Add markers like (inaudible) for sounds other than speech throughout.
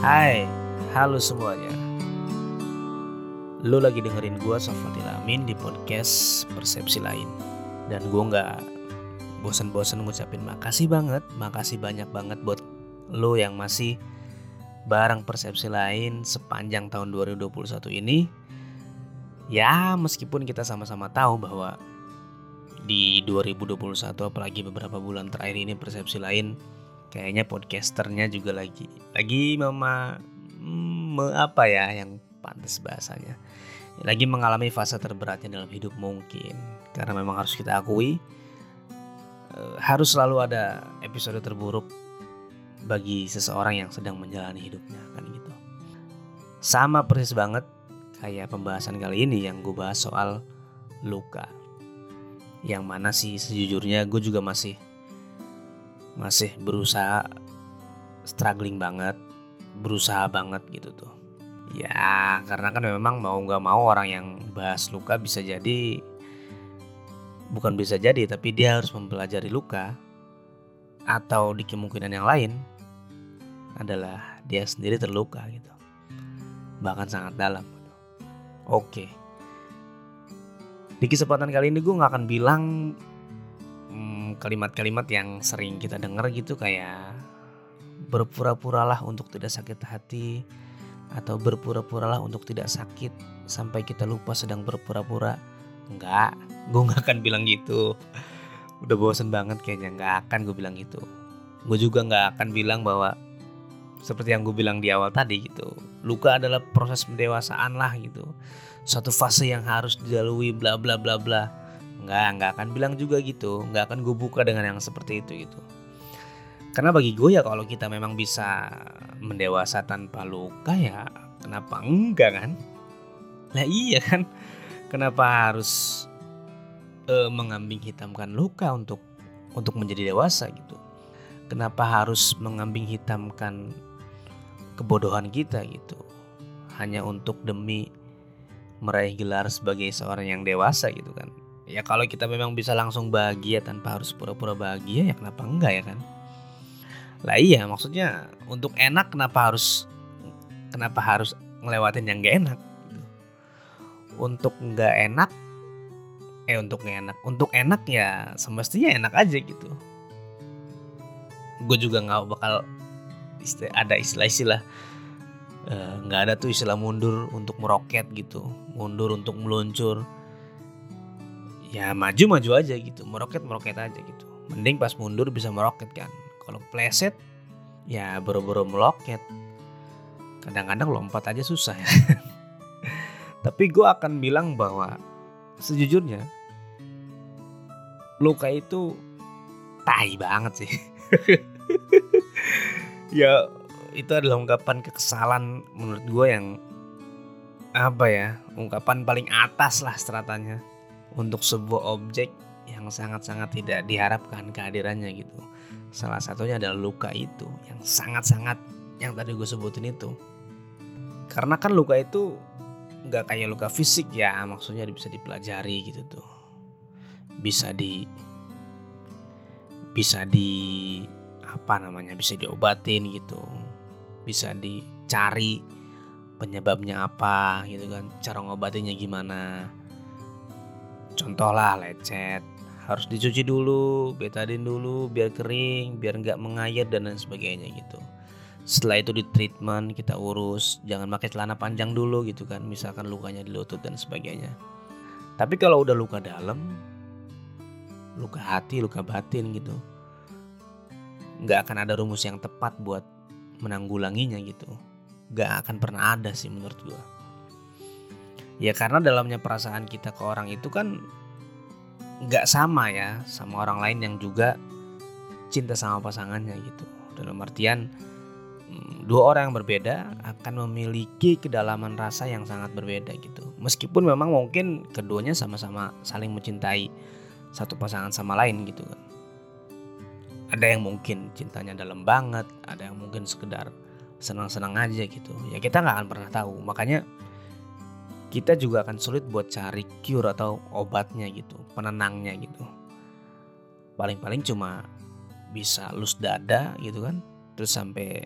Hai, halo semuanya. Lu lagi dengerin gue Sofatil Amin di podcast Persepsi Lain. Dan gue nggak bosan-bosan ngucapin makasih banget, makasih banyak banget buat lu yang masih bareng Persepsi Lain sepanjang tahun 2021 ini. Ya, meskipun kita sama-sama tahu bahwa di 2021 apalagi beberapa bulan terakhir ini Persepsi Lain kayaknya podcasternya juga lagi lagi mama hmm, me, apa ya yang pantas bahasanya. Lagi mengalami fase terberatnya dalam hidup mungkin. Karena memang harus kita akui eh, harus selalu ada episode terburuk bagi seseorang yang sedang menjalani hidupnya kan gitu. Sama persis banget kayak pembahasan kali ini yang gue bahas soal luka. Yang mana sih sejujurnya gue juga masih masih berusaha struggling banget berusaha banget gitu tuh. Ya karena kan memang mau nggak mau orang yang bahas luka bisa jadi bukan bisa jadi tapi dia harus mempelajari luka atau di kemungkinan yang lain adalah dia sendiri terluka gitu. Bahkan sangat dalam gitu. oke. Di kesempatan kali ini gue nggak akan bilang kalimat-kalimat yang sering kita dengar gitu kayak berpura-puralah untuk tidak sakit hati atau berpura-puralah untuk tidak sakit sampai kita lupa sedang berpura-pura. Enggak, gue gak akan bilang gitu. Udah bosen banget kayaknya, gak akan gue bilang gitu. Gue juga gak akan bilang bahwa seperti yang gue bilang di awal tadi gitu. Luka adalah proses pendewasaan lah gitu. Suatu fase yang harus dilalui bla bla bla bla nggak nggak akan bilang juga gitu. Nggak akan gue buka dengan yang seperti itu gitu. Karena bagi gue ya kalau kita memang bisa mendewasa tanpa luka ya kenapa enggak kan? Lah iya kan? Kenapa harus uh, mengambing hitamkan luka untuk untuk menjadi dewasa gitu? Kenapa harus mengambing hitamkan kebodohan kita gitu? Hanya untuk demi meraih gelar sebagai seorang yang dewasa gitu kan ya kalau kita memang bisa langsung bahagia tanpa harus pura-pura bahagia ya kenapa enggak ya kan? Lah iya maksudnya untuk enak kenapa harus kenapa harus ngelewatin yang gak enak? Untuk nggak enak eh untuk nggak enak untuk enak ya semestinya enak aja gitu. Gue juga nggak bakal ada istilah-istilah eh, nggak uh, ada tuh istilah mundur untuk meroket gitu mundur untuk meluncur ya maju-maju aja gitu meroket-meroket aja gitu. Mending pas mundur bisa meroket kan. Kalau pleset ya buru-buru meloket. Kadang-kadang lompat aja susah ya. (laughs) Tapi gue akan bilang bahwa sejujurnya luka itu tai banget sih. (laughs) Ya itu adalah ungkapan kekesalan menurut gue yang apa ya ungkapan paling atas lah stratanya untuk sebuah objek yang sangat-sangat tidak diharapkan kehadirannya gitu. Salah satunya adalah luka itu yang sangat-sangat yang tadi gue sebutin itu. Karena kan luka itu nggak kayak luka fisik ya, maksudnya bisa dipelajari gitu tuh. Bisa di bisa di apa namanya bisa diobatin gitu. Bisa dicari penyebabnya apa gitu kan, cara ngobatinnya gimana Contoh lah lecet, harus dicuci dulu, betadin dulu biar kering, biar nggak mengair dan lain sebagainya gitu. Setelah itu di treatment kita urus, jangan pakai celana panjang dulu gitu kan, misalkan lukanya di lutut dan sebagainya. Tapi kalau udah luka dalam, luka hati, luka batin gitu, nggak akan ada rumus yang tepat buat menanggulanginya gitu. Gak akan pernah ada sih menurut gue. Ya karena dalamnya perasaan kita ke orang itu kan nggak sama ya sama orang lain yang juga cinta sama pasangannya gitu. Dalam artian mm, dua orang yang berbeda akan memiliki kedalaman rasa yang sangat berbeda gitu. Meskipun memang mungkin keduanya sama-sama saling mencintai satu pasangan sama lain gitu kan. Ada yang mungkin cintanya dalam banget, ada yang mungkin sekedar senang-senang aja gitu. Ya kita nggak akan pernah tahu. Makanya kita juga akan sulit buat cari cure atau obatnya gitu, penenangnya gitu. Paling-paling cuma bisa lus dada gitu kan, terus sampai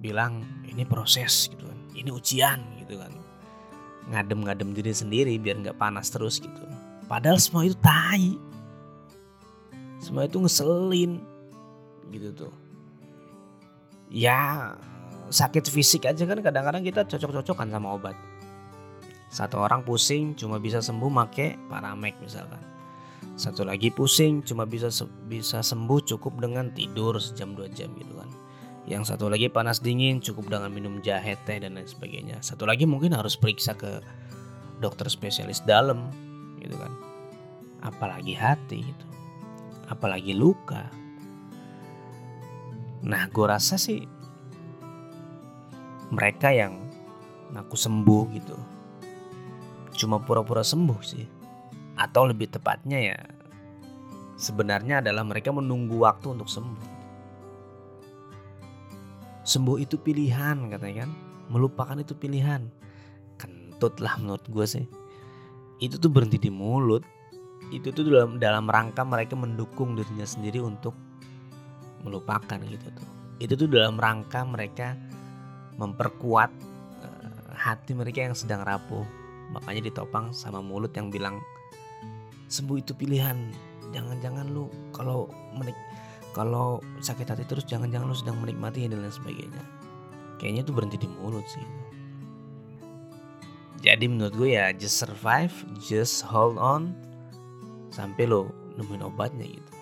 bilang ini proses gitu kan. Ini ujian gitu kan. Ngadem-ngadem diri sendiri biar nggak panas terus gitu. Padahal semua itu tai. Semua itu ngeselin gitu tuh. Ya sakit fisik aja kan kadang-kadang kita cocok-cocokan sama obat satu orang pusing cuma bisa sembuh make paramek misalkan. Satu lagi pusing cuma bisa bisa sembuh cukup dengan tidur sejam dua jam gitu kan. Yang satu lagi panas dingin cukup dengan minum jahe teh dan lain sebagainya. Satu lagi mungkin harus periksa ke dokter spesialis dalam gitu kan. Apalagi hati gitu. Apalagi luka. Nah gue rasa sih mereka yang ngaku sembuh gitu cuma pura-pura sembuh sih atau lebih tepatnya ya sebenarnya adalah mereka menunggu waktu untuk sembuh. Sembuh itu pilihan katanya kan, melupakan itu pilihan. Kentut lah menurut gue sih. Itu tuh berhenti di mulut. Itu tuh dalam dalam rangka mereka mendukung dirinya sendiri untuk melupakan gitu tuh. Itu tuh dalam rangka mereka memperkuat uh, hati mereka yang sedang rapuh. Makanya ditopang sama mulut yang bilang sembuh itu pilihan. Jangan-jangan lu kalau menik kalau sakit hati terus jangan-jangan lu sedang menikmati dan lain sebagainya. Kayaknya itu berhenti di mulut sih. Jadi menurut gue ya just survive just hold on sampai lo nemuin obatnya gitu.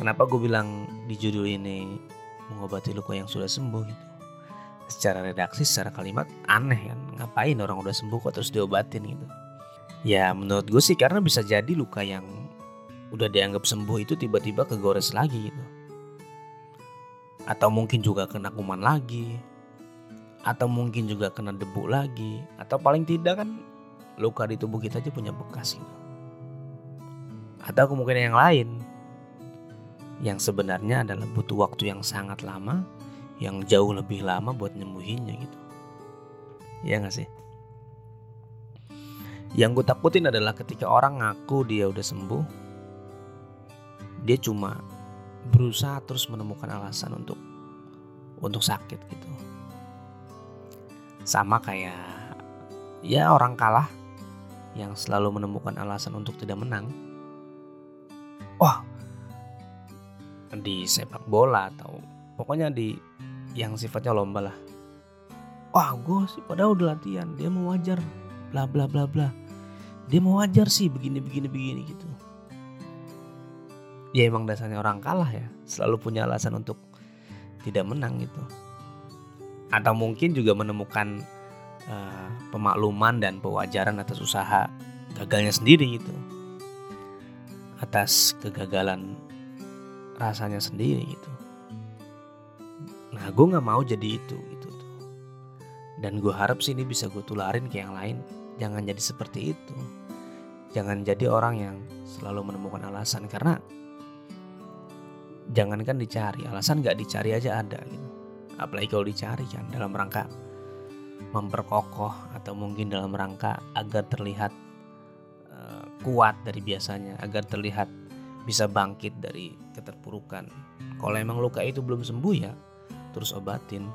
Kenapa gue bilang di judul ini mengobati luka yang sudah sembuh gitu secara redaksi secara kalimat aneh kan ngapain orang udah sembuh kok terus diobatin gitu Ya menurut gue sih karena bisa jadi luka yang udah dianggap sembuh itu tiba-tiba kegores lagi gitu. Atau mungkin juga kena kuman lagi. Atau mungkin juga kena debu lagi. Atau paling tidak kan luka di tubuh kita aja punya bekas gitu. Atau kemungkinan yang lain. Yang sebenarnya adalah butuh waktu yang sangat lama. Yang jauh lebih lama buat nyembuhinnya gitu. Ya gak sih? Yang gue takutin adalah ketika orang ngaku dia udah sembuh, dia cuma berusaha terus menemukan alasan untuk untuk sakit gitu. Sama kayak ya orang kalah yang selalu menemukan alasan untuk tidak menang. Wah, di sepak bola atau pokoknya di yang sifatnya lomba lah. Wah, gue sih padahal udah latihan, dia mau wajar. Bla bla bla bla. Dia mau wajar sih begini begini begini gitu. Ya emang dasarnya orang kalah ya. Selalu punya alasan untuk tidak menang gitu. Atau mungkin juga menemukan uh, pemakluman dan pewajaran atas usaha gagalnya sendiri gitu. Atas kegagalan rasanya sendiri gitu nah gue nggak mau jadi itu gitu dan gue harap sih ini bisa gue tularin ke yang lain. Jangan jadi seperti itu. Jangan jadi orang yang selalu menemukan alasan. Karena jangankan dicari alasan nggak dicari aja ada gitu. Apalagi kalau dicari kan dalam rangka memperkokoh atau mungkin dalam rangka agar terlihat uh, kuat dari biasanya agar terlihat bisa bangkit dari keterpurukan. Kalau emang luka itu belum sembuh ya terus obatin.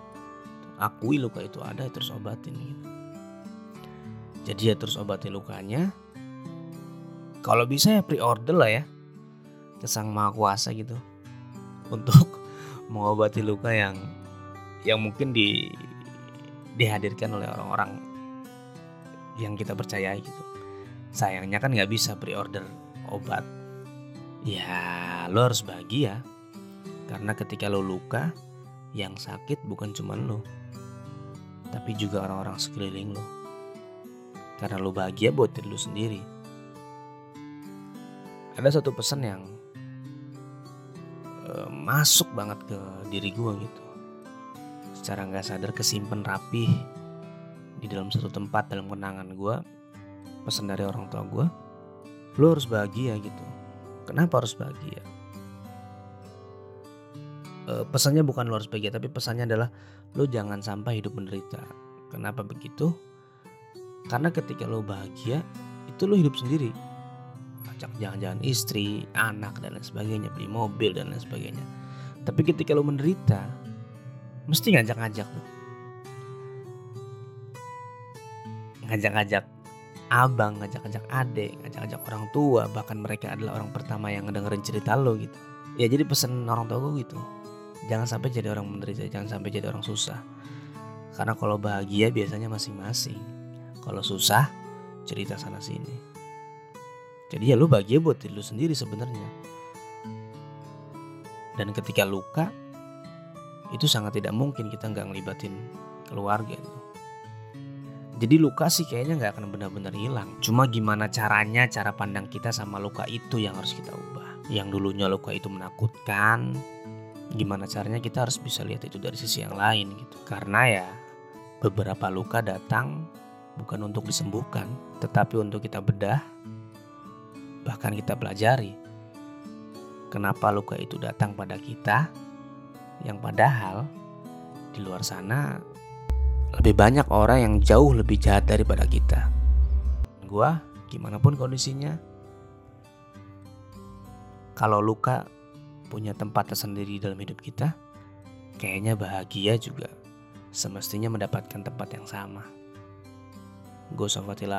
Akui luka itu ada terus obatin gitu. Jadi ya terus obati lukanya. Kalau bisa ya pre-order lah ya ke sang maha kuasa gitu. (laughs) Untuk mengobati luka yang yang mungkin di dihadirkan oleh orang-orang yang kita percayai gitu. Sayangnya kan nggak bisa pre-order obat. Ya lo harus bahagia. Karena ketika lo luka yang sakit bukan cuma lo tapi juga orang-orang sekeliling lo. Karena lo bahagia buat diri lo sendiri. Ada satu pesan yang uh, masuk banget ke diri gue gitu. Secara nggak sadar kesimpan rapi di dalam satu tempat dalam kenangan gue pesan dari orang tua gue lo harus bahagia gitu. Kenapa harus bahagia uh, pesannya bukan lo harus bahagia tapi pesannya adalah lo jangan sampai hidup menderita kenapa begitu karena ketika lo bahagia itu lo hidup sendiri ajak jalan-jalan istri, anak dan lain sebagainya, beli mobil dan lain sebagainya. Tapi ketika lu menderita, mesti ngajak-ngajak tuh. Ngajak-ngajak abang, ngajak-ngajak adik, ngajak-ngajak orang tua, bahkan mereka adalah orang pertama yang ngedengerin cerita lo gitu. Ya jadi pesan orang tua gue gitu. Jangan sampai jadi orang menderita, jangan sampai jadi orang susah. Karena kalau bahagia biasanya masing-masing. Kalau susah, cerita sana sini. Jadi ya lu bahagia buat diri lu sendiri sebenarnya. Dan ketika luka, itu sangat tidak mungkin kita nggak ngelibatin keluarga itu. Jadi luka sih kayaknya nggak akan benar-benar hilang. Cuma gimana caranya, cara pandang kita sama luka itu yang harus kita ubah. Yang dulunya luka itu menakutkan, gimana caranya kita harus bisa lihat itu dari sisi yang lain gitu. Karena ya beberapa luka datang bukan untuk disembuhkan, tetapi untuk kita bedah, bahkan kita pelajari. Kenapa luka itu datang pada kita, yang padahal di luar sana lebih banyak orang yang jauh lebih jahat daripada kita. Gua, gimana pun kondisinya, kalau luka punya tempat tersendiri dalam hidup kita, kayaknya bahagia juga semestinya mendapatkan tempat yang sama. Gue Sofatil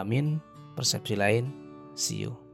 persepsi lain, see you.